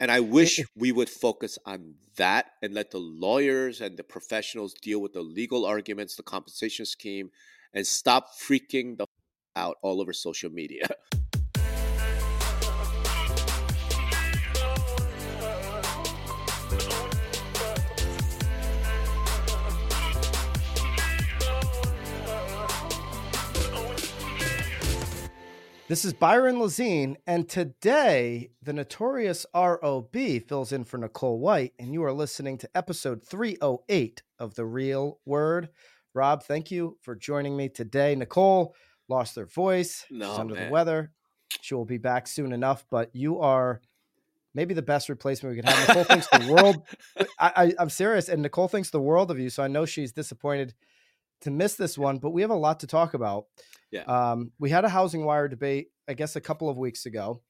And I wish we would focus on that and let the lawyers and the professionals deal with the legal arguments, the compensation scheme, and stop freaking the out all over social media. This is Byron Lazine, and today the notorious ROB fills in for Nicole White, and you are listening to episode 308 of The Real Word. Rob, thank you for joining me today. Nicole lost her voice. No, She's under man. the weather. She will be back soon enough, but you are maybe the best replacement we could have. Nicole thinks the world, I, I, I'm serious, and Nicole thinks the world of you, so I know she's disappointed to miss this one, but we have a lot to talk about. Yeah. Um, we had a housing wire debate, I guess, a couple of weeks ago,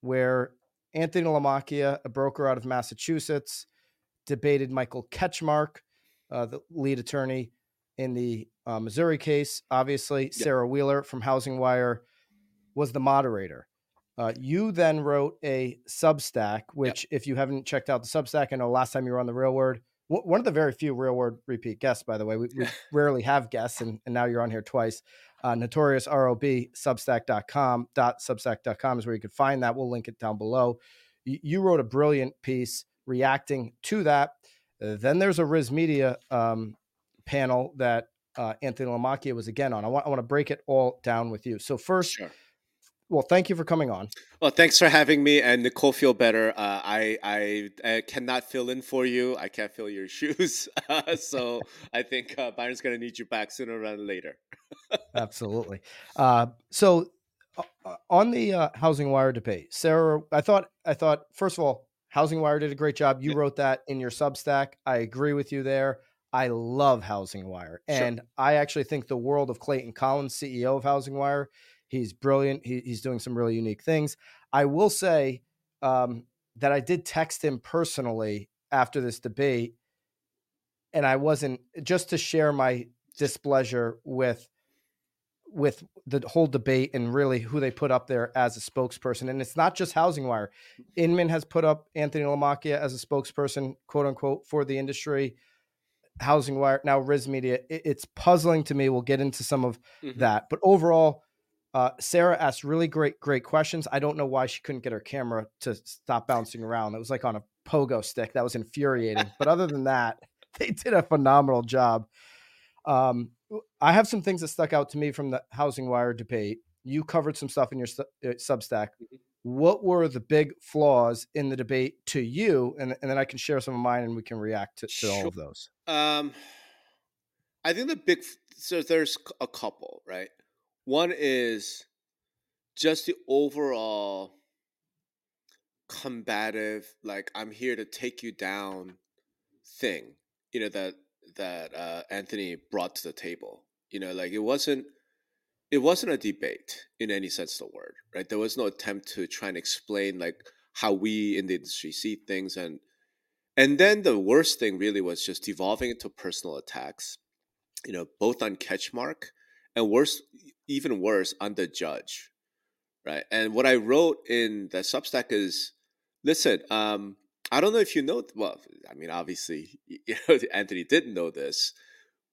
where Anthony Lamacchia, a broker out of Massachusetts, debated Michael Ketchmark, uh, the lead attorney in the uh, Missouri case. Obviously, Sarah Wheeler from Housing Wire was the moderator. Uh, you then wrote a Substack, which, if you haven't checked out the Substack, I know last time you were on the Real Word, one of the very few Real Word repeat guests, by the way. We, we rarely have guests, and, and now you're on here twice. Uh, notorious ROB, substack.com, dot substack.com is where you can find that. We'll link it down below. You, you wrote a brilliant piece reacting to that. Uh, then there's a RISMedia um, panel that uh, Anthony Lamacchia was again on. I want, I want to break it all down with you. So, first, Sure. Well, thank you for coming on. Well, thanks for having me, and Nicole, feel better. Uh, I, I I cannot fill in for you. I can't fill your shoes, so I think uh, Byron's gonna need you back sooner rather than later. Absolutely. Uh, so, uh, on the uh, Housing Wire debate, Sarah, I thought, I thought, first of all, Housing Wire did a great job. You Yeah. wrote that in your Substack. I agree with you there. I love Housing Wire, Sure. and I actually think the world of Clayton Collins, CEO of Housing Wire. He's brilliant. He, he's doing some really unique things. I will say um, that I did text him personally after this debate, and I wasn't just to share my displeasure with with the whole debate and really who they put up there as a spokesperson. And it's not just Housing Wire. Inman has put up Anthony Lamacchia as a spokesperson, quote unquote, for the industry. Housing Wire, now RISMedia. It- it's puzzling to me. We'll get into some of Mhm. that. But overall, uh, Sarah asked really great, great questions. I don't know why she couldn't get her camera to stop bouncing around. It was like on a pogo stick. That was infuriating. but other than that, they did a phenomenal job. Um, I have some things that stuck out to me from the Housing Wire debate. You covered some stuff in your su- uh, Substack. Mhm. What were the big flaws in the debate to you? And, and then I can share some of mine and we can react to, to all of those. Um, I think the big so there's a couple, right? One is just the overall combative, like I'm here to take you down thing, you know that that uh, Anthony brought to the table. You know, like it wasn't it wasn't a debate in any sense of the word, right? There was no attempt to try and explain like how we in the industry see things and and then the worst thing really was just devolving into personal attacks, you know, both on Ketchmark and worse, even worse, on the judge, right? And what I wrote in the Substack is, listen, um, I don't know if you know. Well, I mean, obviously, you know, Anthony didn't know this,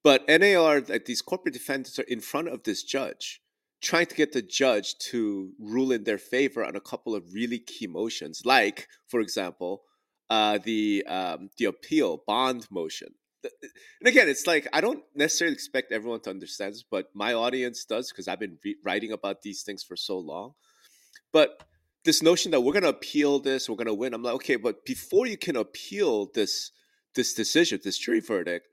but NAR, like these corporate defendants, are in front of this judge, trying to get the judge to rule in their favor on a couple of really key motions, like, for example, uh, the um, the appeal bond motion. The- eh, And again, it's like I don't necessarily expect everyone to understand this, but my audience does because I've been re- writing about these things for so long. But this notion that we're going to appeal this, we're going to win. I'm like, okay, but before you can appeal this this decision, this jury verdict,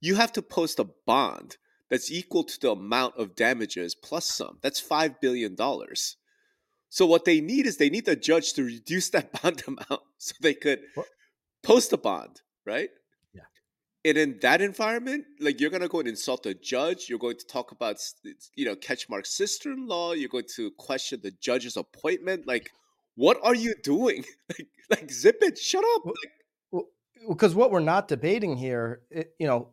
you have to post a bond that's equal to the amount of damages plus some. That's five billion dollars. So what they need is they need the judge to reduce that bond amount so they could What? post a bond, right? And in that environment, like you're gonna go and insult the judge. You're going to talk about, you know, Ketchmark's sister-in-law. You're going to question the judge's appointment. Like, what are you doing? like, like zip it, shut up. Well, Like, because what we're not debating here, it, you know,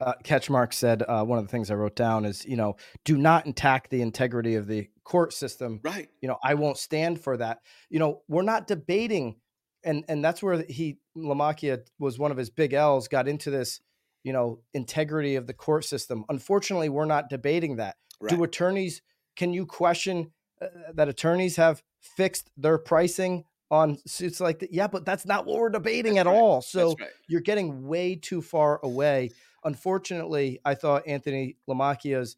uh, Catchmark said uh, one of the things I wrote down is, you know, do not attack the integrity of the court system. right. You know, I won't stand for that. You know, we're not debating and and that's where he Lamacchia was one of his big L's. Got into this, you know, integrity of the court system. Unfortunately, we're not debating that. Right. Do attorneys? Can you question uh, that attorneys have fixed their pricing on suits like that? Yeah, but that's not what we're debating that's at right. all. So right. you're getting way too far away. Unfortunately, I thought Anthony Lamacchia's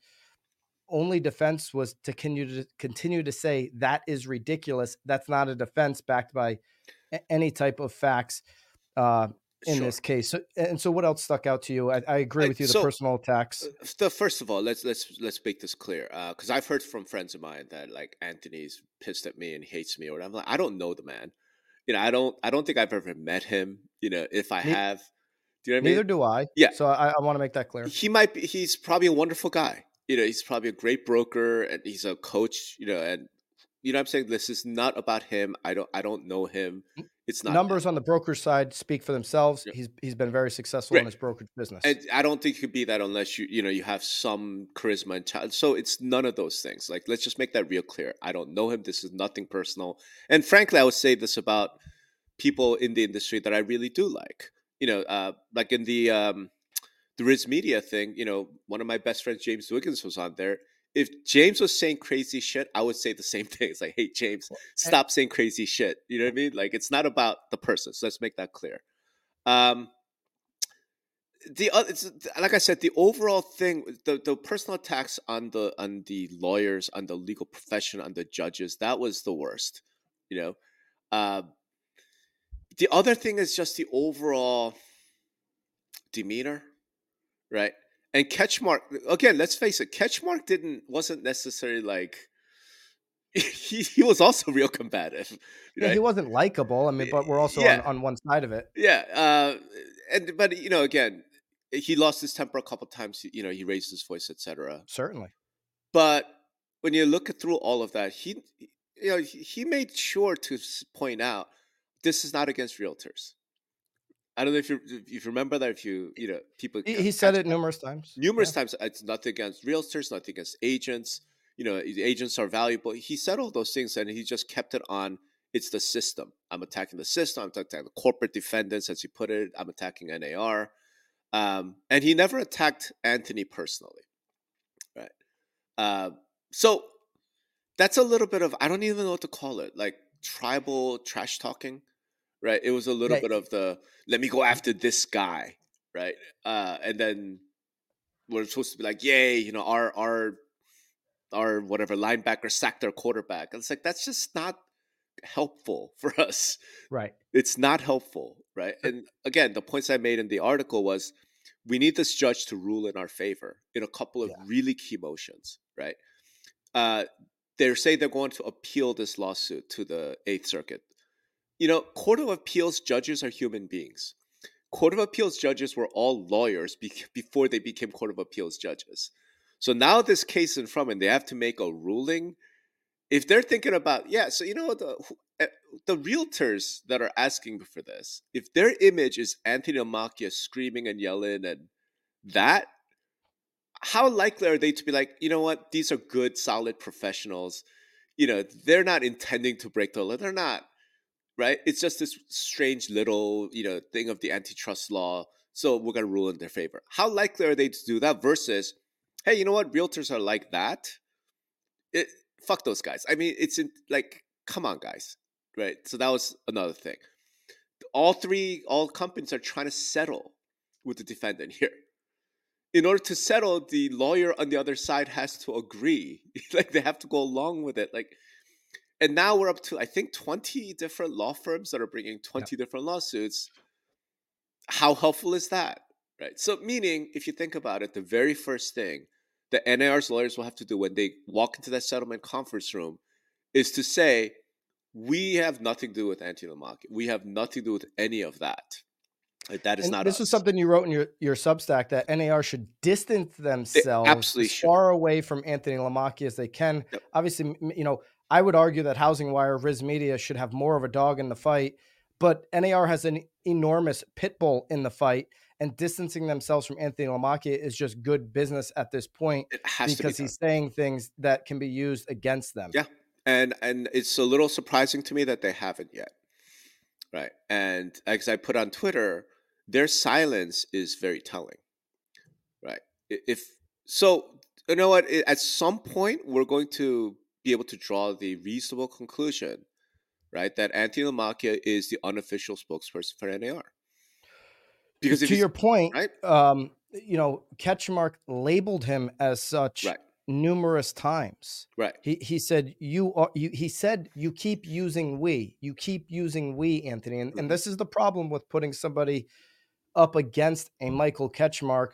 only defense was to continue to continue to say that is ridiculous. That's not a defense backed by any type of facts uh, in sure. this case. So, and so, what else stuck out to you? I, I agree with you. The so, personal attacks. Uh, the first of all, let's let's let's make this clear because uh, I've heard from friends of mine that like Anthony's pissed at me and hates me, or I'm like, I don't know the man. You know, I don't I don't think I've ever met him. You know, if I have. Do you know what Neither mean? do I. Yeah. So I, I want to make that clear. He might be. He's probably a wonderful guy you know, he's probably a great broker and he's a coach, you know, and you know what I'm saying? This is not about him. I don't I don't know him. It's not numbers him. on the broker side speak for themselves. Yeah. He's he's been very successful right. in his brokerage business. And I don't think you could be that unless you you know you have some charisma and talent. So it's none of those things. Like let's just make that real clear. I don't know him. This is nothing personal. And frankly, I would say this about people in the industry that I really do like. You know, uh, like in the um, the RISMedia thing, you know, one of my best friends, James Dwiggins, was on there. If James was saying crazy shit, I would say the same thing. It's like, hey, James, stop saying crazy shit. You know what I mean? Like, it's not about the person. So let's make that clear. Um, the other, like I said, the overall thing, the, the personal attacks on the on the lawyers, on the legal profession, on the judges, that was the worst. You know, uh, the other thing is just the overall demeanor right? And Ketchmark again, let's face it, Ketchmark didn't wasn't necessarily like he, he was also real combative. Right? Yeah, he wasn't likable. I mean, but we're also yeah. on, on one side of it. Yeah, uh, and but you know, again, he lost his temper a couple times. You know, he raised his voice, etc. Certainly. But when you look through all of that, he, you know, he made sure to point out this is not against realtors. I don't know if you if you remember that. If you you know people, he, he said it numerous times. Numerous yeah. times. It's nothing against realtors, nothing against agents. You know, agents are valuable. He said all those things, and he just kept it on. It's the system. I'm attacking the system. I'm attacking the corporate defendants, as he put it. I'm attacking NAR, um, and he never attacked Anthony personally, right? Uh, so that's a little bit of I don't even know what to call it, like tribal trash talking right? It was a little right. bit of the let me go after this guy, right? Uh, and then we're supposed to be like, yay, you know, our our our whatever linebacker sacked our quarterback. And it's like that's just not helpful for us. Right. It's not helpful, right? And again, the points I made in the article was we need this judge to rule in our favor in a couple of yeah. really key motions, right? Uh, they say they're going to appeal this lawsuit to the Eighth Circuit you know, Court of Appeals judges are human beings. Court of Appeals judges were all lawyers be- before they became Court of Appeals judges. So now this case in front and they have to make a ruling. If they're thinking about, yeah, so you know the eh, the realtors that are asking for this, if their image is Anthony Lamacchia screaming and yelling and that, how likely are they to be like, you know what, these are good, solid professionals. You know, they're not intending to break the law. They're not right? It's just this strange little, you know, thing of the antitrust law. So we're going to rule in their favor. How likely are they to do that versus, hey, you know what? Realtors are like that. It, fuck those guys. I mean, it's in, like, come on, guys, right? So that was another thing. All three, all companies are trying to settle with the defendant here. In order to settle, the lawyer on the other side has to agree. like they have to go along with it. Like and now we're up to I think 20 different law firms that are bringing 20 different lawsuits. How helpful is that? Right. So meaning if you think about it, the very first thing that NAR's lawyers will have to do when they walk into that settlement conference room is to say, we have nothing to do with Anthony Lamacchia. We have nothing to do with any of that. Like, that is and not. This us. is something you wrote in your, your Substack that NAR should distance themselves as far away from Anthony Lamacchia as they can. Yep. Obviously, you know, I would argue that Housing Wire, RISMedia should have more of a dog in the fight, but NAR has an enormous pit bull in the fight, and distancing themselves from Anthony Lamacchia is just good business at this point because be he's saying things that can be used against them. Yeah, and and it's a little surprising to me that they haven't yet. right? And uh, as I put on Twitter, their silence is very telling, right? If so, you know what? At some point, we're going to be able to draw the reasonable conclusion, right, that Anthony LaMacchia is the unofficial spokesperson for NAR. Because to your point, right? Um, you know, Ketchmark labeled him as such right. numerous times. Right. He he said you are you he said you keep using we. You keep using we, Anthony. And, mm-hmm. and this is the problem with putting somebody up against a Michael Ketchmark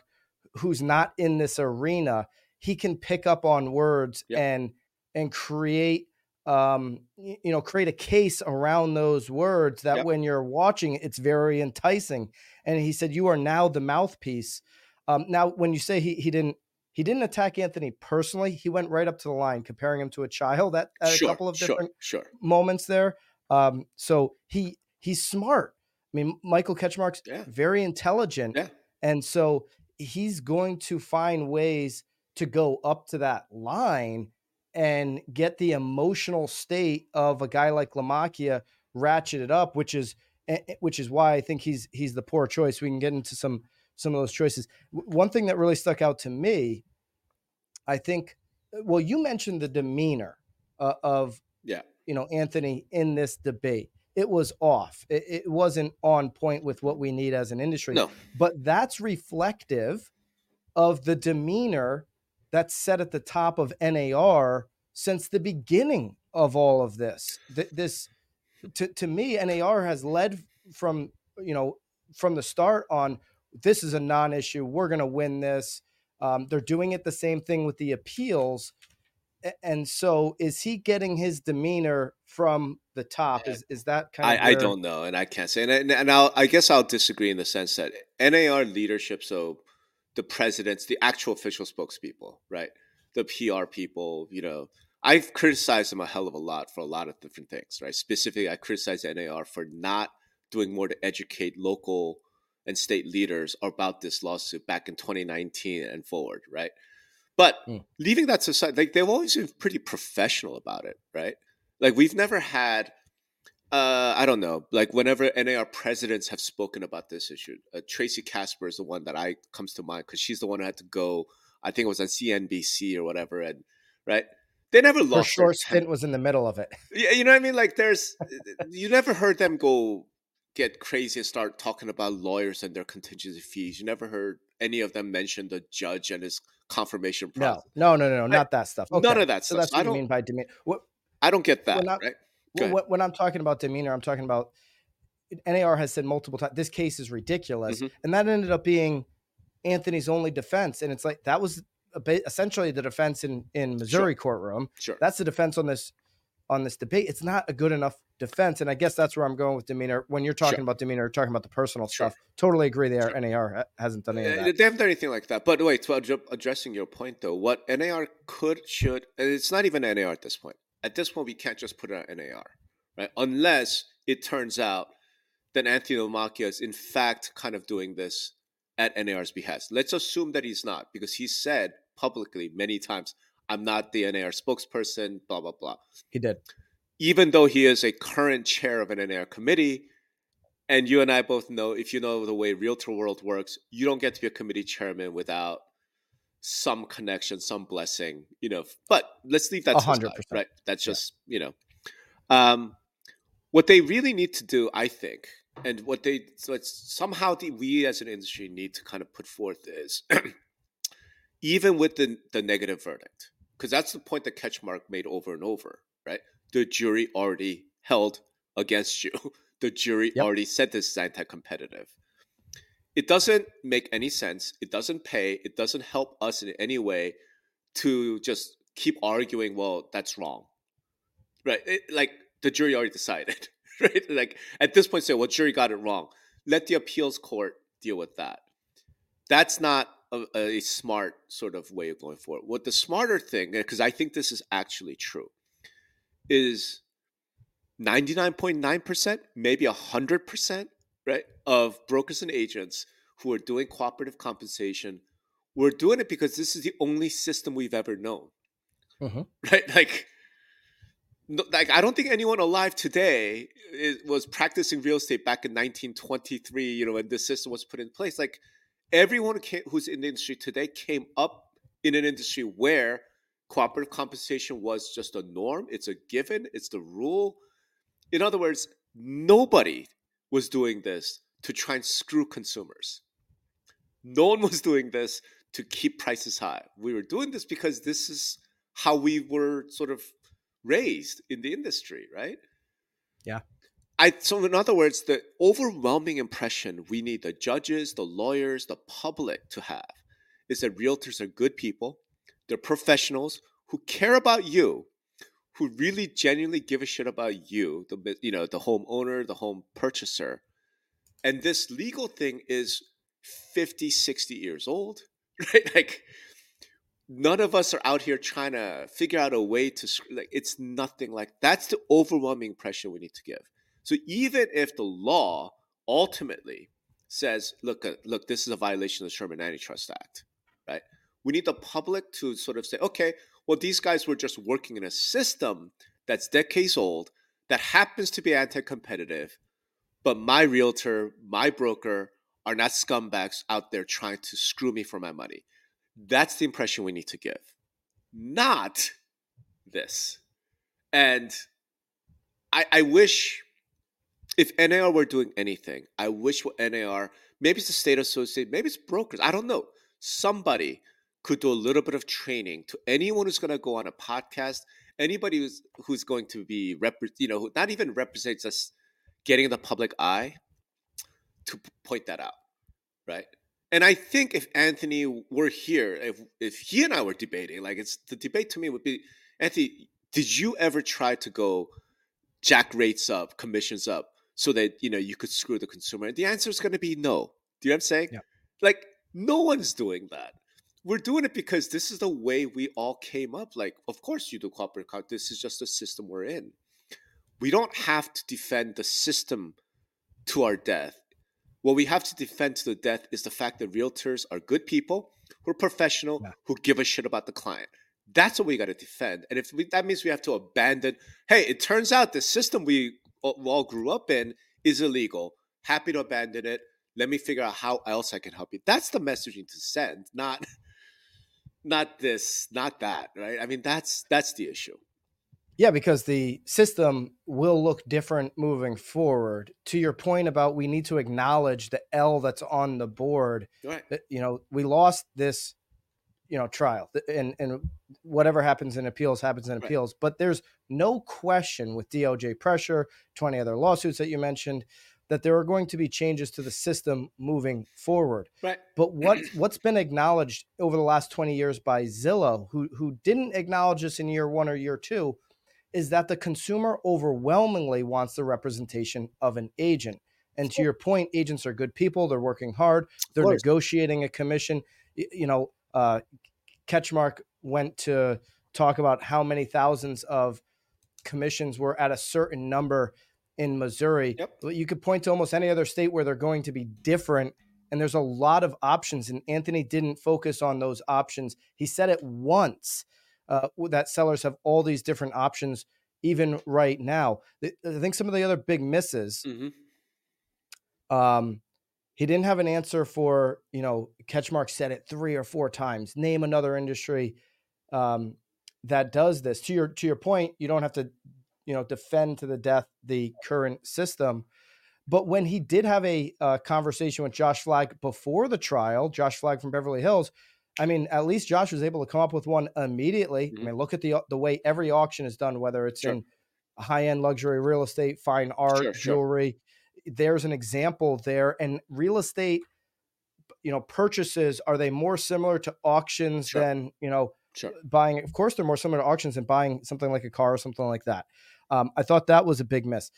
who's not in this arena. He can pick up on words yep. and and create um, you know, create a case around those words that yep. when you're watching it's very enticing. And he said, "You are now the mouthpiece." Um, now, when you say he he didn't he didn't attack Anthony personally, he went right up to the line, comparing him to a child at, at sure, a couple of different sure, sure. moments there. Um, so he he's smart. I mean, Michael Ketchmark's yeah. very intelligent, yeah. and so he's going to find ways to go up to that line and get the emotional state of a guy like LaMacchia ratcheted up, which is eh, eh, which is why I think he's he's the poor choice. We can get into some some of those choices. One thing that really stuck out to me, I think, uh, well, you mentioned the demeanor uh, of yeah, you know, Anthony in this debate. It was off. It, it wasn't on point with what we need as an industry. No. But that's reflective of the demeanor that's set at the top of NAR since the beginning of all of this. This, to, to me, NAR has led from, you know, from the start on this is a non-issue. We're going to win this. Um, they're doing it the same thing with the appeals. And so, is he getting his demeanor from the top? Is is that kind of? I, I don't know, and I can't say. And, and I'll, I guess I'll disagree in the sense that NAR leadership, so the presidents, the actual official spokespeople, right? The PR people, you know, I've criticized them a hell of a lot for a lot of different things, right? Specifically, I criticize NAR for not doing more to educate local and state leaders about this lawsuit back in 2019 and forward, right? But mm. leaving that aside, like they've always been pretty professional about it, right? Like we've never had uh, I don't know. Like whenever NAR presidents have spoken about this issue, uh, Tracy Kasper is the one that I comes to mind because she's the one who had to go. I think it was on CNBC or whatever, and right. They never lost. Her short stint was in the middle of it. Yeah, you know what I mean. Like there's, you never heard them go get crazy and start talking about lawyers and their contingency fees. You never heard any of them mention the judge and his confirmation process. No, no, no, no, no not that stuff. Okay. None of that so stuff. that's what I, I mean by demeanor. What I don't get that. right? When I'm talking about demeanor, I'm talking about NAR has said multiple times this case is ridiculous, mm-hmm. and that ended up being Anthony's only defense, and it's like that was bit, essentially the defense in in Missouri sure. courtroom. Sure, that's the defense on this on this debate. It's not a good enough defense, and I guess that's where I'm going with demeanor. When you're talking sure. about demeanor, talking about the personal sure. stuff. Totally agree. There, sure. NAR hasn't done any of. They haven't done anything like that. But wait, to addressing your point though, what NAR could, should, it's not even NAR at this point. At this point, we can't just put it on NAR right? Unless it turns out that Anthony LaMacchia is in fact kind of doing this at NAR's behest. Let's assume that he's not, because he said publicly many times, I'm not the NAR spokesperson, blah, blah, blah. He did. Even though he is a current chair of an NAR committee, and you and I both know if you know the way Realtor World works, you don't get to be a committee chairman without some connection, some blessing, you know. But let's leave that 100%. Aside, right? That's just, yeah. you know. Um, what they really need to do, I think, and what they so it's somehow the, we as an industry need to kind of put forth is even with the the negative verdict, because that's the point that Ketchmark made over and over, right? The jury already held against you. The jury yep. already said this is anti-competitive. It doesn't make any sense. It doesn't pay. It doesn't help us in any way to just keep arguing. Well, that's wrong, right? It, like the jury already decided, right? Like at this point, say, well, jury got it wrong. Let the appeals court deal with that. That's not a, a smart sort of way of going forward. What the smarter thing, eh, because I think this is actually true, is 99.9%, maybe 100%, right, of brokers and agents who are doing cooperative compensation. We're doing it because this is the only system we've ever known. Mm-hmm. Right? Like no, like I don't think anyone alive today is, was practicing real estate back in 1923. You know, when this system was put in place. Like everyone came, who's in the industry today came up in an industry where cooperative compensation was just a norm. It's a given. It's the rule. In other words, nobody was doing this to try and screw consumers. No one was doing this to keep prices high. We were doing this because this is how we were sort of raised in the industry, right? Yeah. I so in other words, the overwhelming impression we need the judges, the lawyers, the public to have is that realtors are good people. They're professionals who care about you, who really genuinely give a shit about you, the you know, the homeowner, the home purchaser. And this legal thing is 50, 60 years old, right? Like none of us are out here trying to figure out a way to like it's nothing like that's the overwhelming pressure we need to give so even if the law ultimately says look uh, look this is a violation of the sherman antitrust act right we need the public to sort of say okay well these guys were just working in a system that's decades old that happens to be anti-competitive but my realtor my broker are not scumbags out there trying to screw me for my money that's the impression we need to give, not this. And I, I wish if NAR were doing anything, I wish what NAR, maybe it's the state associate, maybe it's brokers, I don't know. Somebody could do a little bit of training to anyone who's going to go on a podcast, anybody who's who's going to be rep, you know, not even represents us getting the public eye to point that out, right? And I think if Anthony were here, if if he and I were debating, like it's the debate to me would be, Anthony, did you ever try to go jack rates up, commissions up, so that you know you could screw the consumer? And the answer is going to be no. Do you know what I'm saying? Yeah. Like no one's doing that. We're doing it because this is the way we all came up. Like, of course you do corporate account. This is just the system we're in. We don't have to defend the system to our death what we have to defend to the death is the fact that realtors are good people who are professional, yeah. who give a shit about the client. That's what we got to defend. And if we, that means we have to abandon, hey, it turns out the system uh, we all grew up in is illegal. Happy to abandon it. Let me figure out how else I can help you. That's the messaging to send, not not this, not that, right? I mean, that's that's the issue. Yeah, because the system will look different moving forward. To your point about we need to acknowledge the L that's on the board. Right. You know, we lost this, you know, trial, and and whatever happens in appeals happens in right. appeals. But there's no question with DOJ pressure, twenty other lawsuits that you mentioned, that there are going to be changes to the system moving forward. Right. But what what's been acknowledged over the last 20 years by Zillow, who who didn't acknowledge this in year one or year two, is that the consumer overwhelmingly wants the representation of an agent. And to your point, agents are good people. They're working hard. They're negotiating a commission. You know, uh, Ketchmark went to talk about how many thousands of commissions were at a certain number in Missouri. Yep. You could point to almost any other state where they're going to be different. And there's a lot of options. And Anthony didn't focus on those options. He said it once uh, that sellers have all these different options even right now. I think some of the other big misses. Mm-hmm. Um, he didn't have an answer for you know Ketchmark said it three or four times. Name another industry um, that does this. To your to your point, you don't have to you know defend to the death the current system. But when he did have a uh, conversation with Josh Flagg before the trial, Josh Flagg from Beverly Hills, I mean, at least Josh was able to come up with one immediately. Mm-hmm. I mean, look at the the way every auction is done, whether it's sure. in high end luxury real estate, fine art, sure, jewelry. Sure. There's an example there, and real estate, you know, purchases are they more similar to auctions than you know buying? Of course, they're more similar to auctions than buying something like a car or something like that. Um, I thought that was a big miss.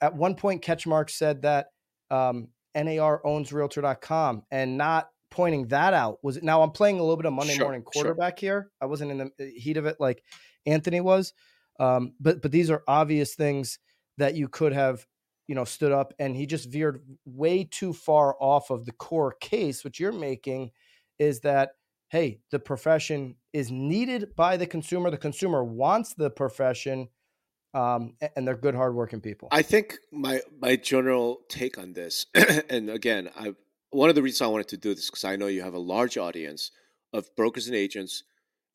At one point, Ketchmark said that um, NAR owns Realtor.com and not pointing that out was it now i'm playing a little bit of monday sure, morning quarterback sure. here i wasn't in the uh, heat of it like anthony was um, but but these are obvious things that you could have you know stood up and he just veered way too far off of the core case which you're making is that hey the profession is needed by the consumer the consumer wants the profession um, and they're good, hardworking people. I think my my general take on this, and again, I one of the reasons I wanted to do this because I know you have a large audience of brokers and agents,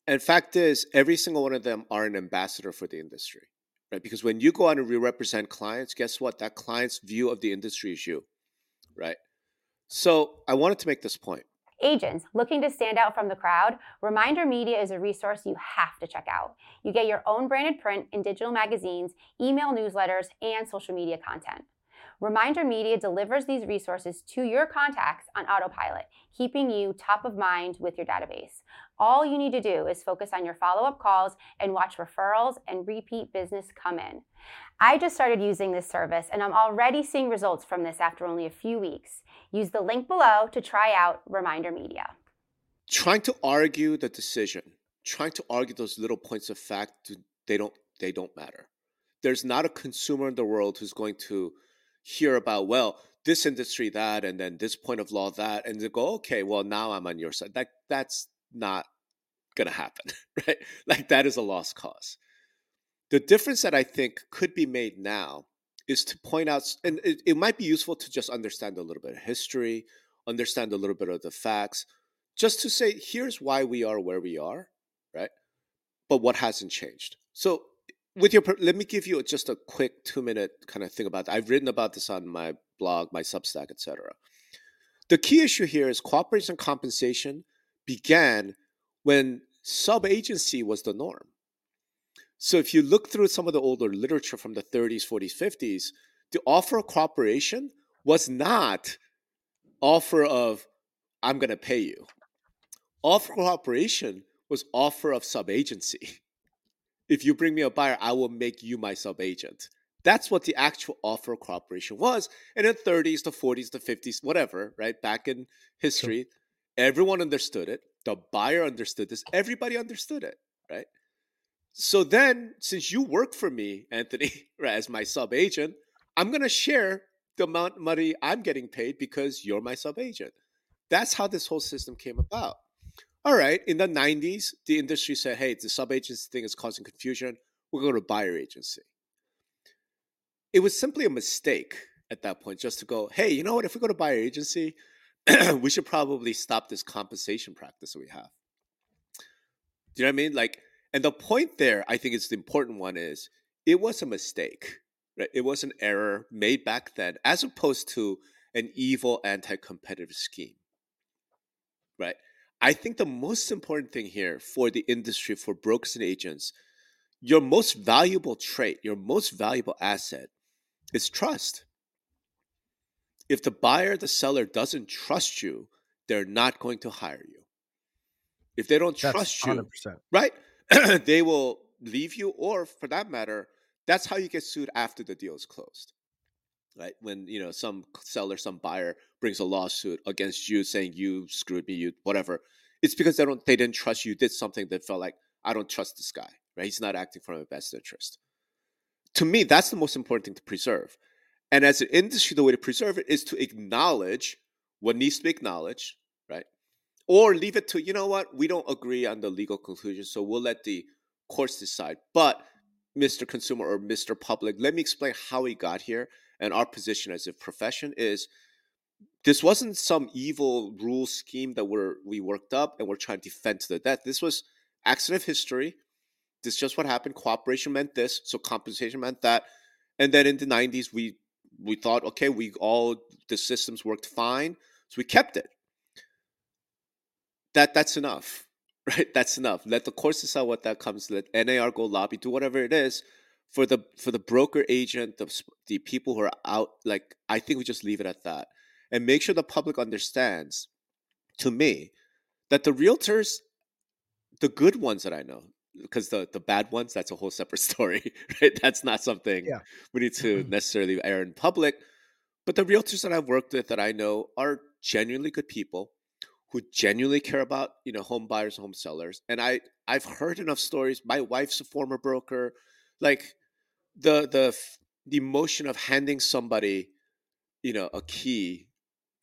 and fact is, every single one of them are an ambassador for the industry, right? Because when you go out and represent clients, guess what? That client's view of the industry is you, right? So I wanted to make this point. Agents looking to stand out from the crowd, Reminder Media is a resource you have to check out. You get your own branded print and digital magazines, email newsletters, and social media content. Reminder Media delivers these resources to your contacts on autopilot, keeping you top of mind with your database. All you need to do is focus on your follow up calls and watch referrals and repeat business come in. I just started using this service and I'm already seeing results from this after only a few weeks. Use the link below to try out Reminder Media. Trying to argue the decision, trying to argue those little points of fact, they don't they don't matter. There's not a consumer in the world who's going to hear about well this industry that and then this point of law that and they go okay well now i'm on your side that that's not gonna happen right like that is a lost cause the difference that I think could be made now is to point out, and it, it might be useful to just understand a little bit of history, understand a little bit of the facts, just to say, here's why we are where we are, right? But what hasn't changed. So, with your, let me give you just a quick two minute kind of thing about that. I've written about this on my blog, my Substack, etc. The key issue here is cooperation compensation began when sub agency was the norm so if you look through some of the older literature from the 30s, 40s, 50s, the offer of cooperation was not offer of I'm going to pay you. Offer of cooperation was offer of subagency. If you bring me a buyer, I will make you my subagent. That's what the actual offer of cooperation was. And in the 30s, the 40s, the 50s, whatever, right? Back in history, everyone understood it. The buyer understood this. Everybody understood it, right? So then, since you work for me, Anthony, as my sub agent, I'm going to share the amount of money I'm getting paid because you're my sub agent. That's how this whole system came about. All right, in the 90s, the industry said, hey, the sub agency thing is causing confusion. We're going to buyer agency. It was simply a mistake at that point just to go, hey, you know what? If we go to buyer agency, we should probably stop this compensation practice that we have. Do you know what I mean? Like, and the point there, I think is the important one is it was a mistake. Right? It was an error made back then, as opposed to an evil anti-competitive scheme. Right? I think the most important thing here for the industry, for brokers and agents, your most valuable trait, your most valuable asset is trust. If the buyer, the seller doesn't trust you, they're not going to hire you. If they don't That's trust 100%. you, right? they will leave you, or for that matter, that's how you get sued after the deal is closed. Right when you know some seller, some buyer brings a lawsuit against you saying you screwed me, you whatever. It's because they don't they didn't trust you. Did something that felt like I don't trust this guy. Right? He's not acting from my best interest. To me, that's the most important thing to preserve. And as an industry, the way to preserve it is to acknowledge what needs to be acknowledged? Or leave it to you know what? We don't agree on the legal conclusion so we'll let the courts decide. But mr consumer or mr public let me explain how we got here and our position as a profession is this wasn't some evil rule scheme that we're we worked up and we're trying to defend to the death. This was accident of history. This is just what happened. Cooperation meant this so compensation meant that. And then in the 90s we we thought okay we all the systems worked fine so we kept it that that's enough, right? That's enough. Let the courts decide what that comes. Let NAR go lobby, do whatever it is for the for the broker agent, the the people who are out. Like I think we just leave it at that, and make sure the public understands. To me, that the realtors, the good ones that I know, because the the bad ones, that's a whole separate story, right? That's not something yeah. we need to mm-hmm. necessarily air in public. But the realtors that I've worked with that I know are genuinely good people who genuinely care about you know home buyers home sellers. And i i've heard enough stories. My wife's a former broker. Like the the the emotion of handing somebody you know a key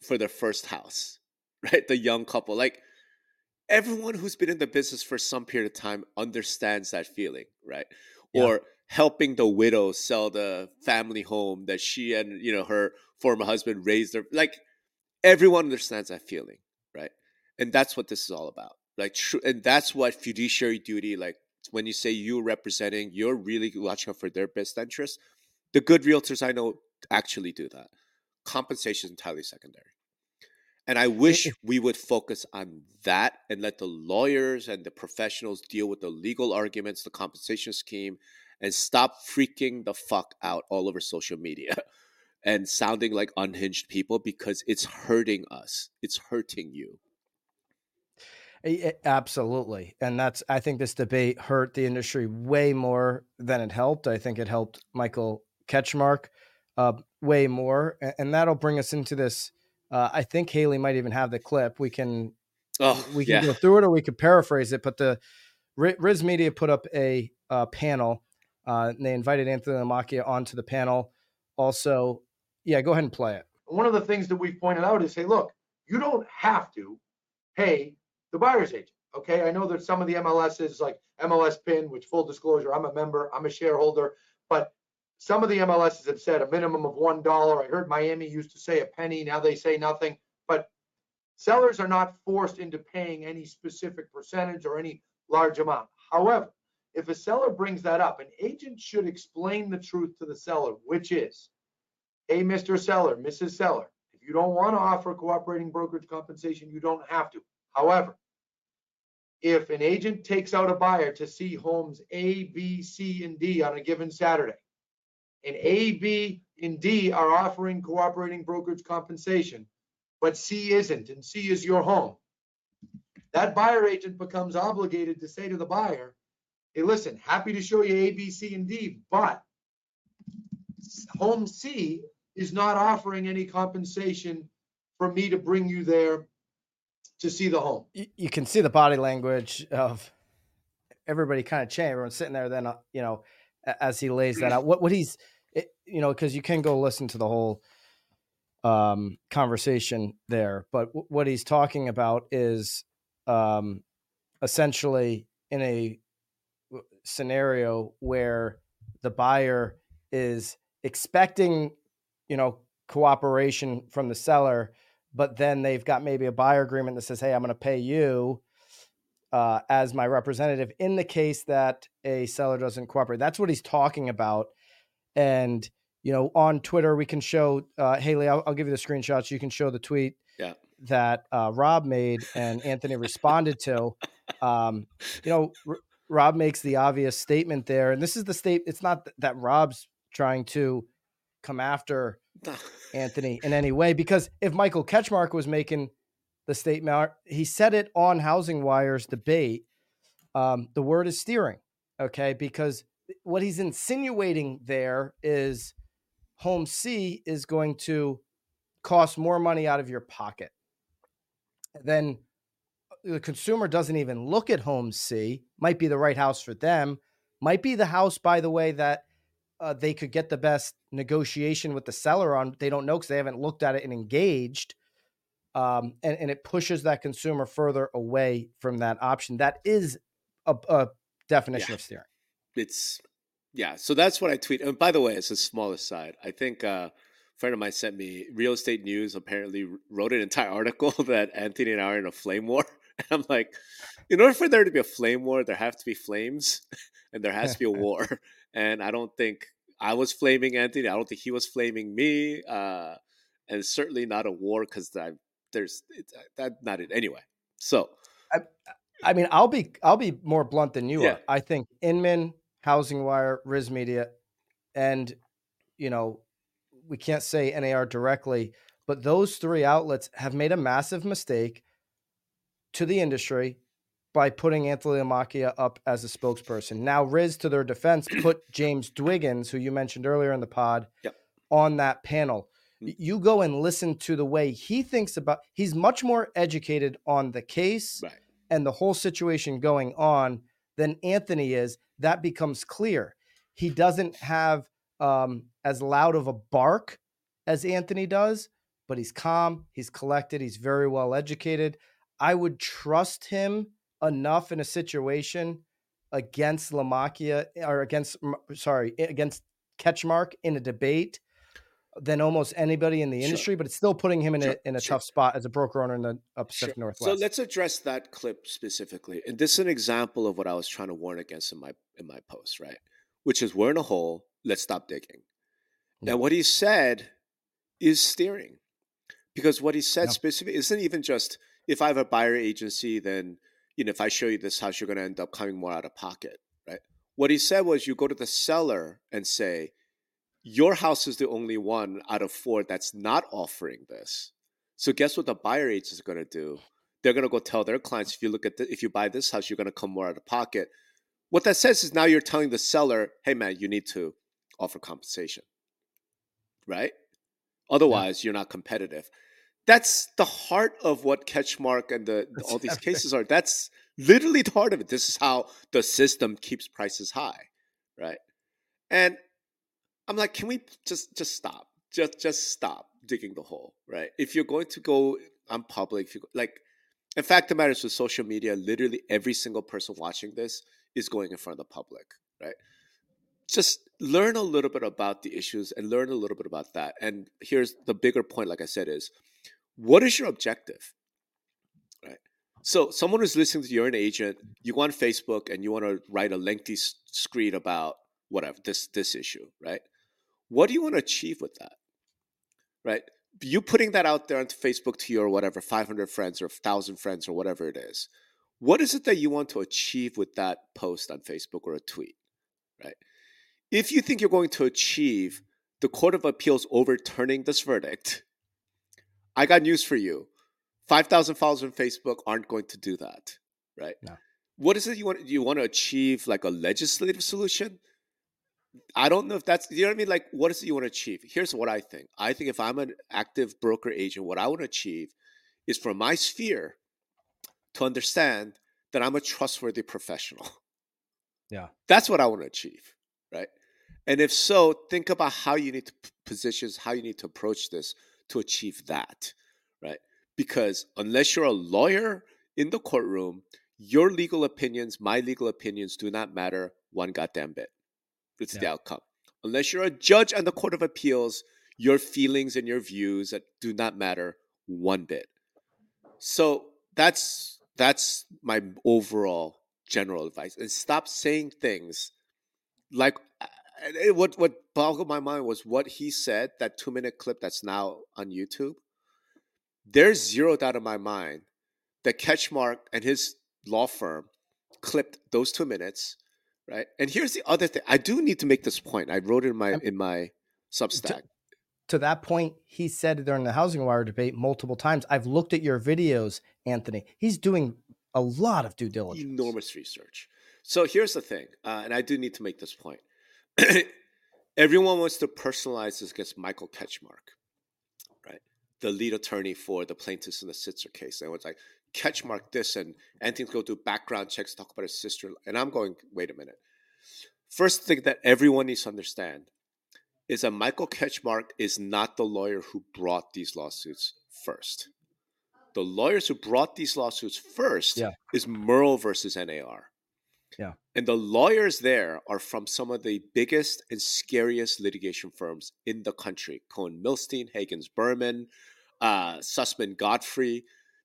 for their first house right? The young couple. Like everyone who's been in the business for some period of time understands that feeling right? Yeah. or helping the widow sell the family home that she and you know her former husband raised their like everyone understands that feeling and that's what this is all about like tr- and that's what fiduciary duty like when you say you're representing you're really watching out for their best interest the good realtors i know actually do that. Compensation is entirely secondary. And i wish we would focus on that and let the lawyers and the professionals deal with the legal arguments the compensation scheme and stop freaking the fuck out all over social media and sounding like unhinged people because it's hurting us. It's hurting you Absolutely. And that's, I think this debate hurt the industry way more than it helped. I think it helped Michael Ketchmark uh, way more. And that'll bring us into this. Uh, I think Haley might even have the clip. We can, oh, we can yeah. go through it or we could paraphrase it. But the RISMedia put up a uh, panel. Uh, they invited Anthony Lamacchia onto the panel. Also, yeah, go ahead and play it. One of the things that we've pointed out is, hey, look, you don't have to pay the buyer's agent. Okay, I know that some of the MLSs like MLS PIN, which full disclosure, I'm a member, I'm a shareholder, but some of the MLSs have said a minimum of one dollar. I heard Miami used to say a penny, now they say nothing. But sellers are not forced into paying any specific percentage or any large amount. However, if a seller brings that up, an agent should explain the truth to the seller, which is, hey, Mr. Seller, Mrs. Seller, if you don't want to offer cooperating brokerage compensation, you don't have to. However, if an agent takes out a buyer to see homes A, B, C, and D on a given Saturday, and A, B, and D are offering cooperating brokerage compensation, but C isn't, and C is your home, that buyer agent becomes obligated to say to the buyer, hey, listen, happy to show you A, B, C, and D, but home C is not offering any compensation for me to bring you there to see the home. You, you can see the body language of everybody kind of change. Everyone's sitting there. Then uh, you know, as he lays that out, what what he's, it, you know, because you can go listen to the whole um, conversation there. But w- what he's talking about is um, essentially in a scenario where the buyer is expecting, you know, cooperation from the seller but then they've got maybe a buyer agreement that says, "Hey, I'm going to pay you uh, as my representative in the case that a seller doesn't cooperate." That's what he's talking about, and you know, on Twitter we can show uh, Haley. I'll, I'll, give you the screenshots. You can show the tweet yeah. that uh, Rob made and Anthony responded to. Um, you know, R- Rob makes the obvious statement there, and this is the state. It's not th- that Rob's trying to come after Anthony in any way because if Michael Ketchmark was making the statement, he said it on Housing Wire's debate. Um, the word is steering, okay? Because what he's insinuating there is Home C is going to cost more money out of your pocket. Then the consumer doesn't even look at Home C, might be the right house for them, might be the house, by the way, that uh, they could get the best negotiation with the seller on. They don't know because they haven't looked at it and engaged. Um, and, and it pushes that consumer further away from that option. That is a, a definition yeah. of steering. It's yeah. So that's what I tweet. And by the way, it's a small aside. I think uh, a friend of mine sent me Real Estate News. Apparently, wrote an entire article that Anthony and I are in a flame war. And I'm like, in order for there to be a flame war, there have to be flames, and there has to be a war. And I don't think I was flaming Anthony. I don't think he was flaming me. Uh, and certainly not a war because there's it's, uh, that not it anyway. So, I, I, mean, I'll be I'll be more blunt than you yeah. are. I think Inman, Housing Wire, RISMedia, and you know, we can't say NAR directly, but those three outlets have made a massive mistake to the industry by putting Anthony Lamacchia up as a spokesperson. Now, Riz, to their defense, put James Dwiggins, who you mentioned earlier in the pod, yep. on that panel. Mm. You go and listen to the way he thinks about. He's much more educated on the case right. and the whole situation going on than Anthony is. That becomes clear. He doesn't have um, as loud of a bark as Anthony does, but he's calm. He's collected. He's very well educated. I would trust him enough in a situation against Lamacchia eh, or against sorry eh, against Ketchmark in a debate than almost anybody in the Sure. industry, but it's still putting him in Sure, a in a sure. tough spot as a broker owner in the. Pacific So let's address that clip specifically. And this is an example of what I was trying to warn against in my in my post, right? Which is we're in a hole, let's stop digging. Hmm. Yeah. And what he said is steering. Because what he said Yeah. specifically isn't even just if I have a buyer agency, then you know, if I show you this house, you're gonna end up coming more out of pocket, right? What he said was you go to the seller and say, Your house is the only one out of four that's not offering this. So guess what the buyer agents are gonna do? They're gonna go tell their clients if you look at the, if you buy this house, you're gonna come more out of pocket. What that says is now you're telling the seller, hey man, you need to offer compensation. Right? Otherwise, you're not competitive. That's the heart of what Ketchmark and the That's all these cases are. That's literally the heart of it. This is how the system keeps prices high, right? And I'm like, can we just just stop? Just just stop digging the hole, right? If you're going to go on public, if you like, in fact, the matter is with social media, literally every single person watching this is going in front of the public, right? Just learn a little bit about the issues and learn a little bit about that. And here's the bigger point, like I said, is what is your objective? Right. So someone who's listening to you, you're an agent, you go on Facebook and you want to write a lengthy screed about whatever this this issue, right? What do you want to achieve with that? Right? You putting that out there onto Facebook to your whatever 500 friends or 1000 friends or whatever it is. What is it that you want to achieve with that post on Facebook or a tweet? Right? If you think you're going to achieve the Court of Appeals overturning this verdict, I got news for you. 5,000 followers on Facebook aren't going to do that, right? No. What is it you want? Do you want to achieve like a legislative solution? I don't know if that's, you know what I mean? Like, what is it you want to achieve? Here's what I think. I think if I'm an active broker agent, what I want to achieve is for my sphere to understand that I'm a trustworthy professional. Yeah. That's what I want to achieve, right? And if so, think about how you need to positions, how you need to approach this to achieve that, right? Because unless you're a lawyer in the courtroom, your legal opinions, my legal opinions do not matter one goddamn bit. It's the outcome. Unless you're a judge on the Court of Appeals, your feelings and your views that do not matter one bit. So that's that's my overall general advice. And stop saying things like uh, uh, what what boggled my mind was what he said that two minute clip that's now on YouTube. There's zero doubt in my mind that Ketchmark and his law firm clipped those two minutes, right? And here's the other thing. I do need to make this point. I wrote it in my in my Substack. to that point, he said during the HousingWire debate multiple times, I've looked at your videos, Anthony. He's doing a lot of due diligence. enormous research. So here's the thing, uh, and I do need to make this point. Everyone wants to personalize this against Michael Ketchmark, right? The lead attorney for the plaintiffs in the Sitzer case. And it's like, Ketchmark this, and Anthony's go do background checks, talk about his sister. And I'm going, wait a minute. First thing that everyone needs to understand is that Michael Ketchmark is not the lawyer who brought these lawsuits first. The lawyers who brought these lawsuits first Yeah. is Moehrl versus NAR. Yeah. And the lawyers there are from some of the biggest and scariest litigation firms in the country Cohen Milstein, Hagens Berman, uh, Susman Godfrey.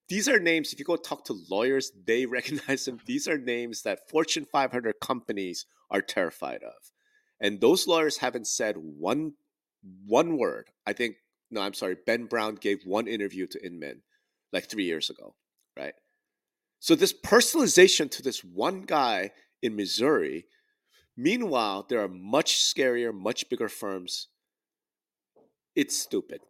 These are names, if you go talk to lawyers, they recognize them. These are names that Fortune 500 companies are terrified of. And those lawyers haven't said one one word. I think, no, I'm sorry, Ben Brown gave one interview to Inman like three years ago, right? So this personalization to this one guy in Missouri. Meanwhile, there are much scarier, much bigger firms. It's stupid.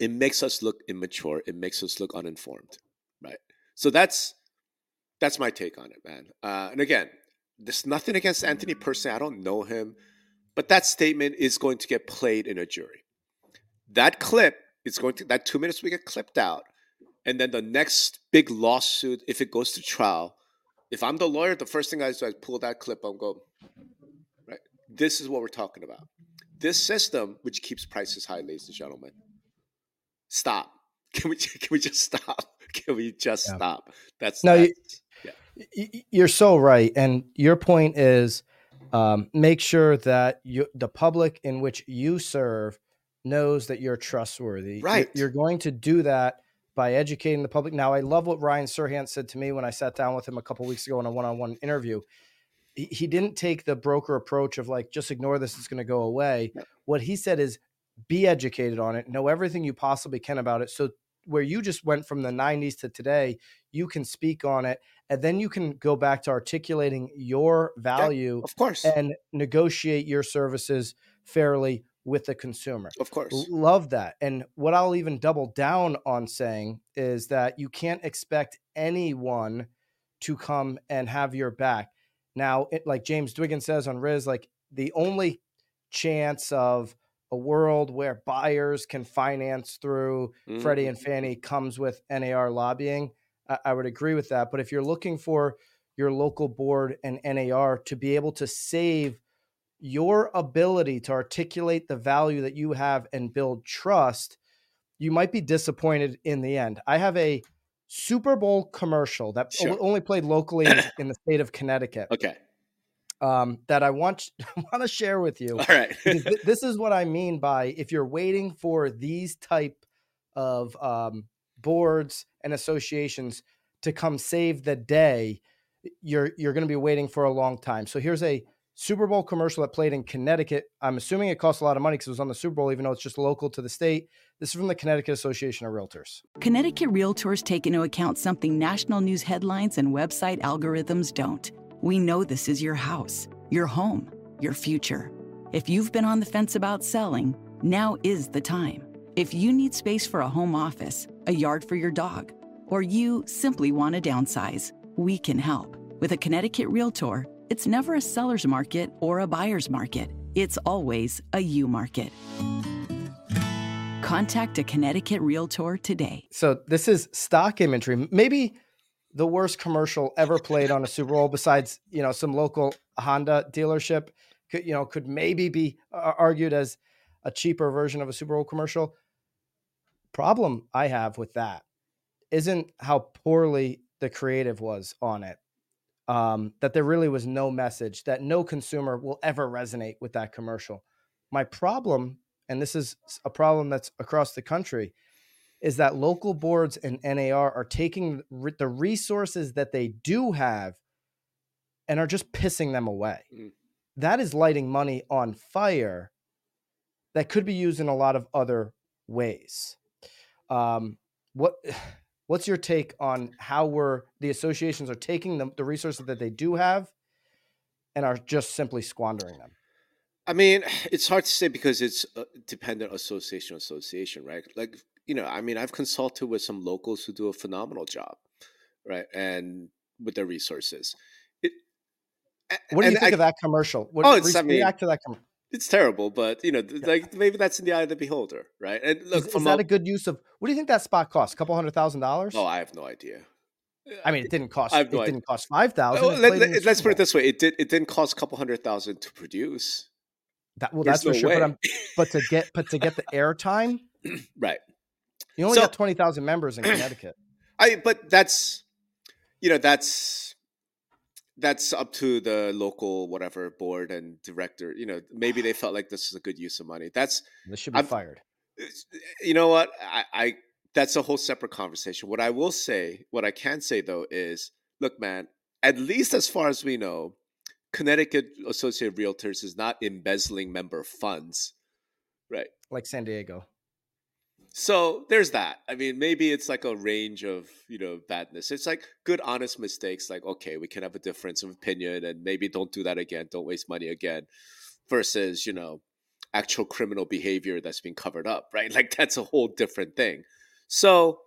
It makes us look immature. It makes us look uninformed, right? So that's that's my take on it, man. Uh, and again, there's nothing against Anthony personally. I don't know him, but that statement is going to get played in a jury. That clip is going to that two minutes we get clipped out, and then the next big lawsuit, if it goes to trial, if I'm the lawyer, the first thing I do is pull that clip and go, right? This is what we're talking about. This system, which keeps prices high, ladies and gentlemen. Stop. Can we can we just stop? Can we just Yeah. stop? That's No, you- that's- You're so right, and your point is um, make sure that you, the public in which you serve knows that you're trustworthy. Right. You're, you're going to do that by educating the public. Now, I love what Ryan Serhant said to me when I sat down with him a couple weeks ago in a one-on-one interview. He, he didn't take the broker approach of like just ignore this; it's going to go away. What he said is be educated on it, know everything you possibly can about it. So where you just went from the 90s to today, you can speak on it and then you can go back to articulating your value yeah, of course and negotiate your services fairly with the consumer. Of course. Love that. And what I'll even double down on saying is that you can't expect anyone to come and have your back. Now, it, like James Dwiggins says on Riz, like the only chance of a world where buyers can finance through mm-hmm. Freddie and Fannie comes with NAR lobbying. I, I would agree with that. But if you're looking for your local board and NAR to be able to save your ability to articulate the value that you have and build trust, you might be disappointed in the end. I have a Super Bowl commercial that sure. only played locally in, the state of Connecticut. Okay um, that I want want to share with you. All right, th- this is what I mean by if you're waiting for these type of um, boards and associations to come save the day, you're you're going to be waiting for a long time. So here's a Super Bowl commercial that played in Connecticut. I'm assuming it cost a lot of money because it was on the Super Bowl, even though it's just local to the state. This is from the Connecticut Association of Realtors. Connecticut Realtors take into account something national news headlines and website algorithms don't we know this is your house, your home, your future. If you've been on the fence about selling, now is the time. If you need space for a home office, a yard for your dog, or you simply want to downsize, we can help. With a Connecticut Realtor, it's never a seller's market or a buyer's market. It's always a you market. Contact a Connecticut Realtor today. So, this is stock imagery. Maybe the worst commercial ever played on a Super Bowl besides, you know, some local Honda dealership could, you know, could maybe be uh, argued as a cheaper version of a Super Bowl commercial. Problem I have with that isn't how poorly the creative was on it. Um, that there really was no message, that no consumer will ever resonate with that commercial. My problem, and this is a problem that's across the country, is that local boards and NAR are taking the resources that they do have and are just pissing them away. Mm. That is lighting money on fire that could be used in a lot of other ways. Um, what what's your take on how we're the associations are taking the, the resources that they do have and are just simply squandering them? I mean, it's hard to say because it's uh, dependent association association, right? Like you know, I mean, I've consulted with some locals who do a phenomenal job, right? And with their resources. It, what do you think I, of that commercial? What, oh, it's, I mean, react to that commercial. It's terrible, but you know, yeah. like maybe that's in the eye of the beholder, right? And look, is, is that a, a good use of? What do you think that spot cost? A couple hundred thousand dollars? Oh, I have no idea. I mean, it didn't cost. it no didn't cost five oh, thousand. Well, let, us let, put it this way: it did. It didn't cost a couple hundred thousand to produce. That well, There's that's no for sure. Way. But, I'm, but to get but to get the airtime, right? You only so, got twenty thousand members in Connecticut. I but that's you know that's that's up to the local whatever board and director. You know, maybe they felt like this is a good use of money. That's this should be I've, fired. You know what? I, I that's a whole separate conversation. What I will say, what I can say though, is look, man. At least as far as we know, Connecticut Associated Realtors is not embezzling member funds, right? Like San Diego. So there's that. I mean, maybe it's like a range of, you know, badness. It's like good, honest mistakes. Like, okay, we can have a difference of opinion and maybe don't do that again. Don't waste money again versus, you know, actual criminal behavior that's being covered up, right? Like that's a whole different thing. So,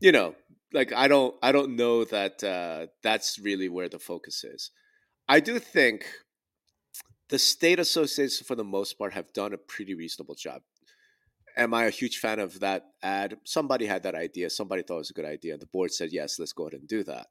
you know, like I don't, I don't know that uh, that's really where the focus is. I do think the state associations, for the most part, have done a pretty reasonable job am I a huge fan of that ad? Somebody had that idea. Somebody thought it was a good idea. The board said, yes, let's go ahead and do that.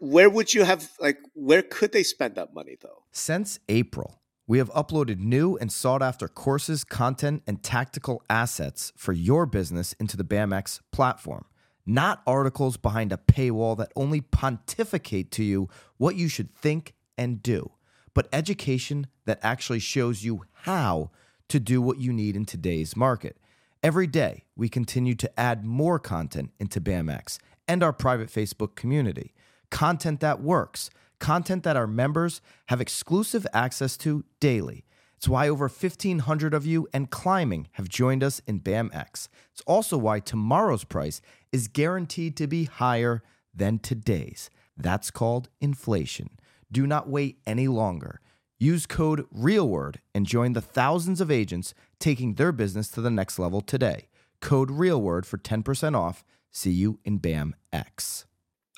Where would you have, like, where could they spend that money though? Since April, we have uploaded new and sought after courses, content, and tactical assets for your business into the BAMX platform. not articles behind a paywall that only pontificate to you what you should think and do, but education that actually shows you how to do what you need in today's market. Every day, we continue to add more content into BAMX and our private Facebook community. Content that works, content that our members have exclusive access to daily. It's why over 1,500 of you and climbing have joined us in BAMX. It's also why tomorrow's price is guaranteed to be higher than today's. That's called inflation. Do not wait any longer. Use code REALWORD and join the thousands of agents taking their business to the next level today. Code REALWORD for 10% off. See you in BAMX.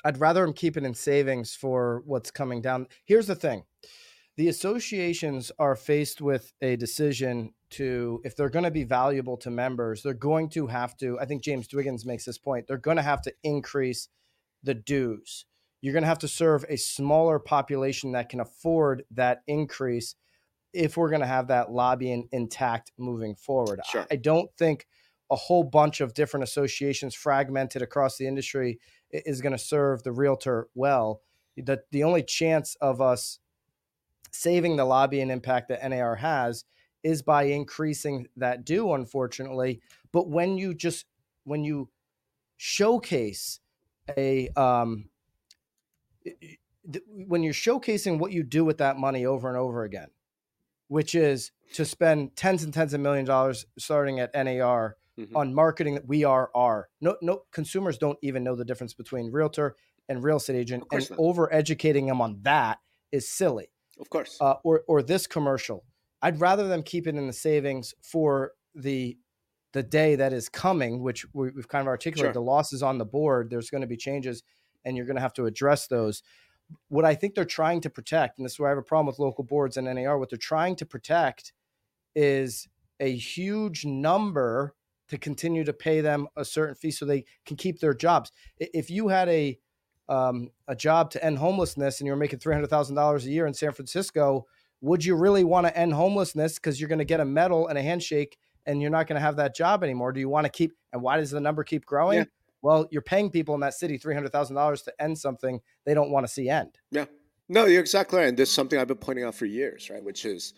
I'd rather him keep it in savings for what's coming down. Here's the thing the associations are faced with a decision to, if they're going to be valuable to members, they're going to have to, I think James Dwiggins makes this point, they're going to have to increase the dues. You're going to have to serve a smaller population that can afford that increase if we're going to have that lobbying intact moving forward. Sure. I don't think a whole bunch of different associations fragmented across the industry is going to serve the realtor well. The, the only chance of us saving the lobbying impact that NAR has is by increasing that due, unfortunately. But when you just when you showcase a um, when you're showcasing what you do with that money over and over again, which is to spend tens and tens of million dollars starting at NAR mm-hmm. on marketing that we are are no no consumers don't even know the difference between realtor and real estate agent and over educating them on that is silly of course. Uh, or or this commercial. I'd rather them keep it in the savings for the the day that is coming, which we, have kind of articulated. Sure. The losses on the board. There's going to be changes, and you're going to have to address those. What I think they're trying to protect, and this is where I have a problem with local boards and NAR. What they're trying to protect is a huge number to continue to pay them a certain fee so they can keep their jobs. If you had a um, a job to end homelessness and you're making $300,000 a year in San Francisco, would you really want to end homelessness because you're going to get a medal and a handshake and you're not going to have that job anymore? Do you want to keep, and why does the number keep growing? Yeah. Well, you're paying people in that city $300,000 to end something they don't want to see end. Yeah. No, you're exactly right. And this is something I've been pointing out for years, right? Which is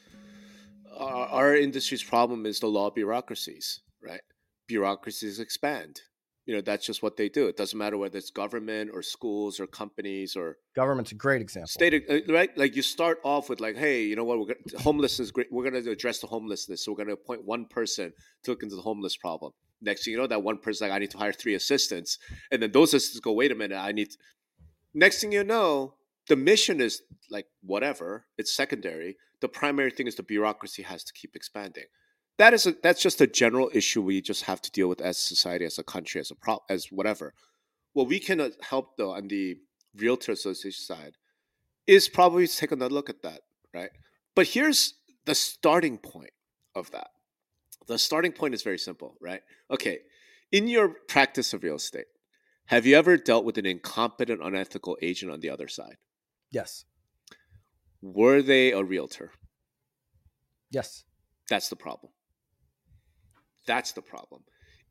our, our industry's problem is the law of bureaucracies, right? Bureaucracies expand you know that's just what they do it doesn't matter whether it's government or schools or companies or government's a great example state uh, right like you start off with like hey you know what we're gonna, homelessness great we're going to address the homelessness so we're going to appoint one person to look into the homeless problem next thing you know that one person like i need to hire three assistants and then those assistants go wait a minute i need next thing you know the mission is like whatever it's secondary the primary thing is the bureaucracy has to keep expanding that is a, that's just a general issue we just have to deal with as a society, as a country, as a pro, as whatever. What we can uh, help though on the realtor association side is probably take another look at that, right? But here's the starting point of that. The starting point is very simple, right? Okay, in your practice of real estate, have you ever dealt with an incompetent, unethical agent on the other side? Yes. Were they a realtor? Yes. That's the problem. That's the problem.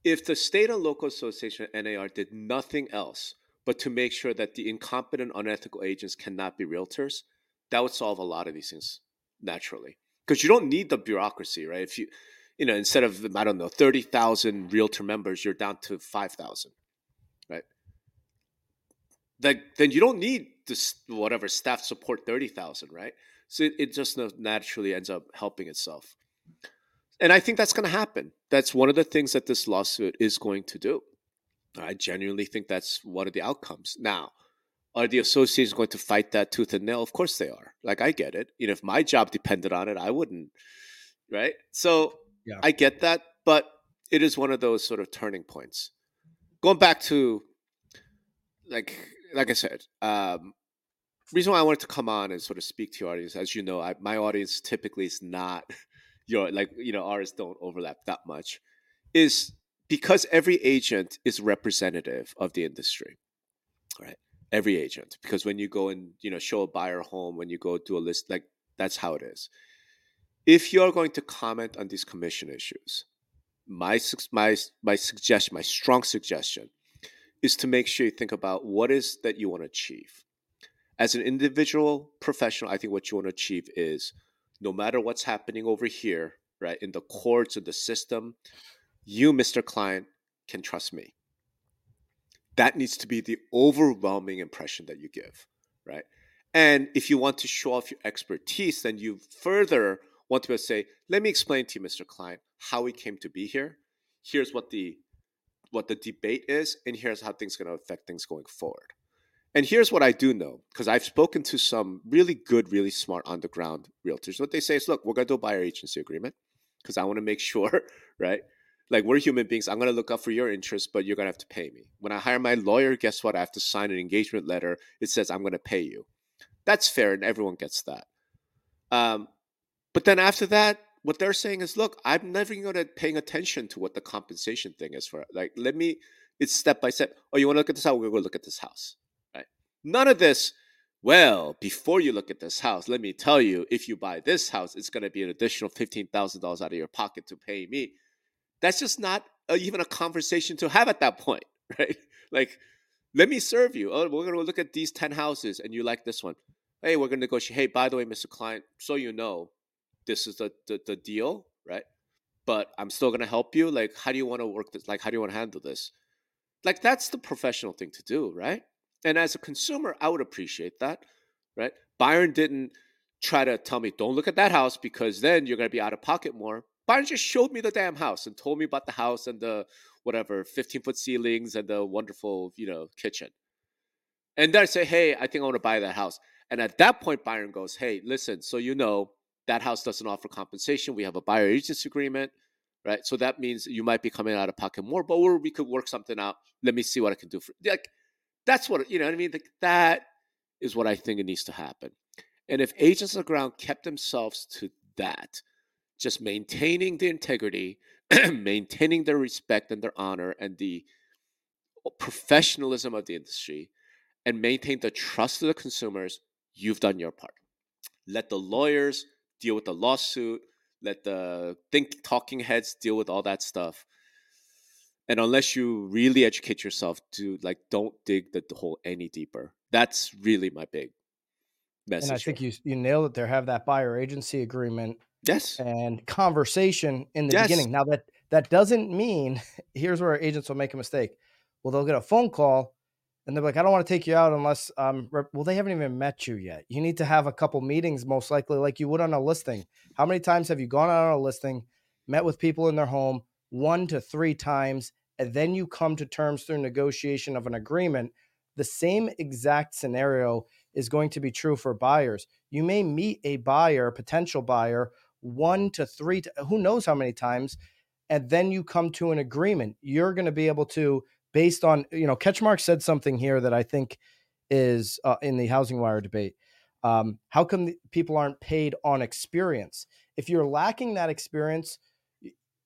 If the state and local association NAR did nothing else but to make sure that the incompetent, unethical agents cannot be realtors, that would solve a lot of these things naturally. Because you don't need the bureaucracy, right? If you, you know, instead of I don't know thirty thousand realtor members, you're down to five thousand, right? That then you don't need this whatever staff support thirty thousand, right? So it, it just naturally ends up helping itself and I think that's going to happen. That's one of the things that this lawsuit is going to do. I genuinely think that's one of the outcomes. Now, are the associations going to fight that tooth and nail? Of course they are. Like I get it. You know, if my job depended on it, I wouldn't. Right. So yeah. I get that, but it is one of those sort of turning points. Going back to, like, like I said, um, reason why I wanted to come on and sort of speak to your audience, as you know, I, my audience typically is not your like you know ours don't overlap that much is because every agent is representative of the industry right every agent because when you go and you know show a buyer home when you go do a list like that's how it is if you're going to comment on these commission issues my my my suggestion my strong suggestion is to make sure you think about what is that you want to achieve. As an individual professional, I think what you want to achieve is no matter what's happening over here, right, in the courts or the system, you, Mr. Client, can trust me. That needs to be the overwhelming impression that you give, right? And if you want to show off your expertise, then you further want to be able to say, let me explain to you, Mr. Client, how we came to be here. Here's what the what the debate is, and here's how things are going to affect things going forward. And here's what I do know, because I've spoken to some really good, really smart underground realtors. What they say is, look, we're going to do a buyer agency agreement because I want to make sure, right? Like we're human beings. I'm going to look out for your interests, but you're going to have to pay me. When I hire my lawyer, guess what? I have to sign an engagement letter. It says I'm going to pay you. That's fair, and everyone gets that. Um, but then after that, what they're saying is, look, I'm never going to paying attention to what the compensation thing is for. Like, let me. It's step by step. Oh, you want to look at this house? We're going to look at this house Right? None of this, well, before you look at this house, let me tell you, if you buy this house, it's going to be an additional $15,000 out of your pocket to pay me. That's just not a, even a conversation to have at that point, right? Like, let me serve you. Oh, we're going to look at these 10 houses and you like this one. Hey, we're going to negotiate. Hey, by the way, Mr. Client, so you know, this is the, the, the deal, right? But I'm still to help you. Like, how do you want to work this? Like, how do you want to handle this? Like, that's the professional thing to do, right? And as a consumer, I would appreciate that, right? Byron didn't try to tell me, don't look at that house because then you're to be out of pocket more. Byron just showed me the damn house and told me about the house and the whatever 15 foot ceilings and the wonderful, you know, kitchen. And then I say, hey, I think I want to buy that house. And at that point, Byron goes, hey, listen, so you know, that house doesn't offer compensation. We have a buyer agency agreement, right? So that means you might be coming out of pocket more, but we could work something out. Let me see what I can do for like that's what you know. What I mean, like, that is what I think it needs to happen. And if agents on the ground kept themselves to that, just maintaining the integrity, maintaining their respect and their honor and the professionalism of the industry, and maintain the trust of the consumers, you've done your part. Let the lawyers deal with the lawsuit. Let the think talking heads deal with all that stuff. And unless you really educate yourself to like don't dig the, the hole any deeper. That's really my big message and i think you you nailed it there have that buyer agency agreement yes. and conversation in the yes. beginning. Now that that doesn't mean here's where agents will make a mistake. Well they'll get a phone call and they're like i don't want to take you out unless um well they haven't even met you yet you need to have a couple meetings most likely like you would on a listing how many times have you gone out on a listing met with people in their home one to three times and then you come to terms through negotiation of an agreement, the same exact scenario is going to be true for buyers. You may meet a buyer, potential buyer, one to three, who knows how many times, and then you come to an agreement. You're going to be able to, based on, you know, Ketchmark said something here that I think is uh, in the HousingWire debate. Um, how come people aren't paid on experience? If you're lacking that experience,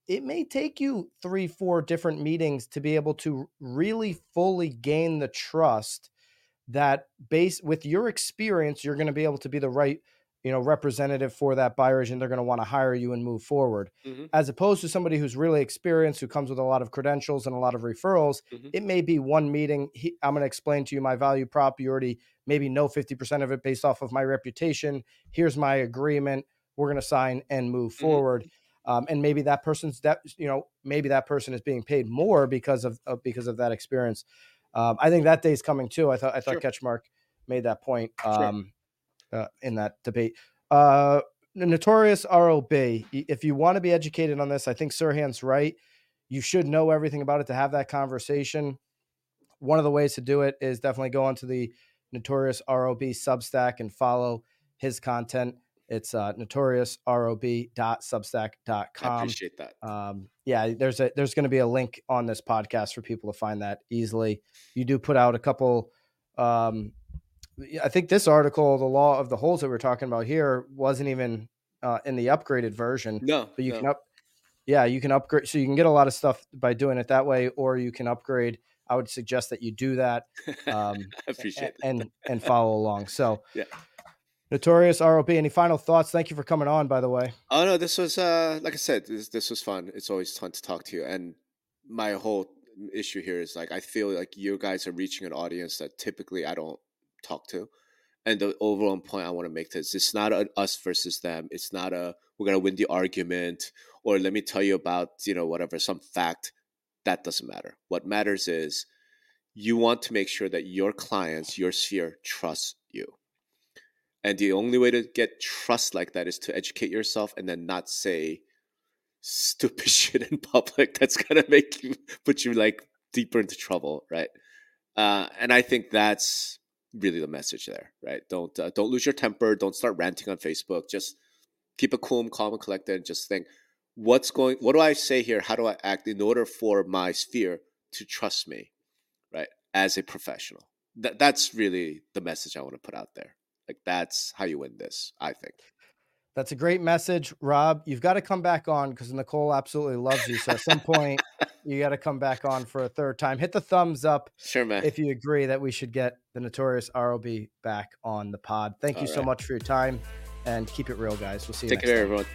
it may take you three, four different meetings to be able to really fully gain the trust that base with your experience, you're going to be able to be the right, you know, representative for that buyer agent. They're going to want to hire you and move forward, mm-hmm. as opposed to somebody who's really experienced, who comes with a lot of credentials and a lot of referrals. Mm-hmm. It may be one meeting. He, I'm going to explain to you my value prop. You already maybe know 50% of it based off of my reputation. Here's my agreement. We're going to sign and move mm-hmm. forward um, and maybe that person's that you know maybe that person is being paid more because of, of because of that experience. Um, I think that day's coming too. I thought I thought sure. Ketchmark made that point um, sure. Uh, in that debate. Uh, notorious ROB. If you want to be educated on this, I think Serhant's right. You should know everything about it to have that conversation. One of the ways to do it is definitely go onto the Notorious ROB Substack and follow his content. It's uh, notoriousrob.substack.com. I appreciate that. Um, yeah, there's a there's going to be a link on this podcast for people to find that easily. You do put out a couple. Um, I think this article, the law of the holes that we're talking about here, wasn't even uh, in the upgraded version. No, but you no. can up. Yeah, you can upgrade, so you can get a lot of stuff by doing it that way, or you can upgrade. I would suggest that you do that. Um, I appreciate and, and and follow along. So yeah. Notorious ROB. Any final thoughts? Thank you for coming on, by the way. Oh no, this was uh like I said, this this was fun. It's always fun to talk to you. And my whole issue here is like I feel like you guys are reaching an audience that typically I don't talk to. And the overall point I want to make is it's not a us versus them. It's not a we're gonna win the argument or let me tell you about you know whatever some fact. That doesn't matter. What matters is you want to make sure that your clients, your sphere, trust you. And the only way to get trust like that is to educate yourself and then not say stupid shit in public that's gonna make you put you like deeper into trouble, right? Uh, and I think that's really the message there, right? Don't uh, don't lose your temper. Don't start ranting on Facebook. Just keep a cool, calm, and collected, and just think, what's going? What do I say here? How do I act in order for my sphere to trust me, right? As a professional. That that's really the message I want to put out there. Like that's how you win this, I think. That's a great message, Rob. You've got to come back on because Nicole absolutely loves you. So at some point, you got to come back on for a third time. Hit the thumbs up Sure, man. if you agree that we should get the notorious ROB back on the pod. Thank you All so much for your time and keep it real, guys. We'll see you Take next care, time. everyone.